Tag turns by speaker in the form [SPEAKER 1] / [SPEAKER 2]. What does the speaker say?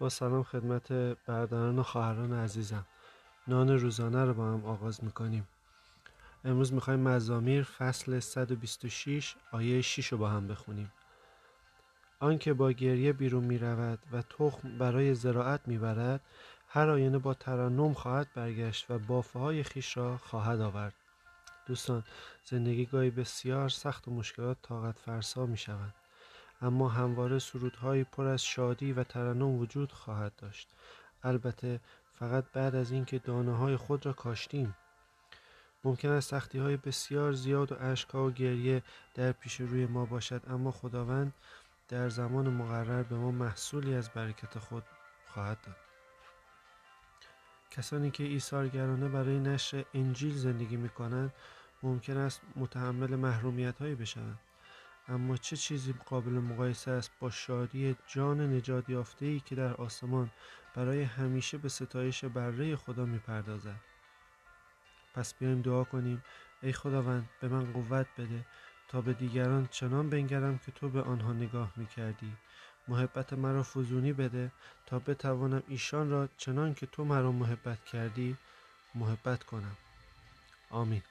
[SPEAKER 1] با سلام خدمت برادران و خواهران عزیزم. نان روزانه رو با هم آغاز می‌کنیم. امروز می‌خوایم مزامیر فصل 126 آیه 6 رو با هم بخونیم. آنکه با گریه بیرون می‌رود و تخم برای زراعت می‌برد هر آینه با ترنم خواهد برگشت و بافه های خیش را خواهد آورد. دوستان زندگی گاهی بسیار سخت و مشکلات طاقت فرسا می شوند اما همواره سرودهایی پر از شادی و ترنم وجود خواهد داشت. البته فقط بعد از اینکه دانه های خود را کاشتیم. ممکن است سختی های بسیار زیاد و اشکها و گریه در پیش روی ما باشد اما خداوند در زمان مقرر به ما محصولی از برکت خود خواهد داد. کسانی که ایثارگرانه برای نشر انجیل زندگی می کنند ممکن است متحمل محرومیت هایی بشوند. اما چه چیزی قابل مقایسه است با شادی جان نجات یافته ای که در آسمان برای همیشه به ستایش بره خدا می‌پردازد؟ پس بیایم دعا کنیم. ای خداوند به من قوت بده تا به دیگران چنان بنگرم که تو به آنها نگاه می‌کردی. محبت مرا فزونی بده تا بتوانم ایشان را چنان که تو مرا محبت کردی محبت کنم. آمین.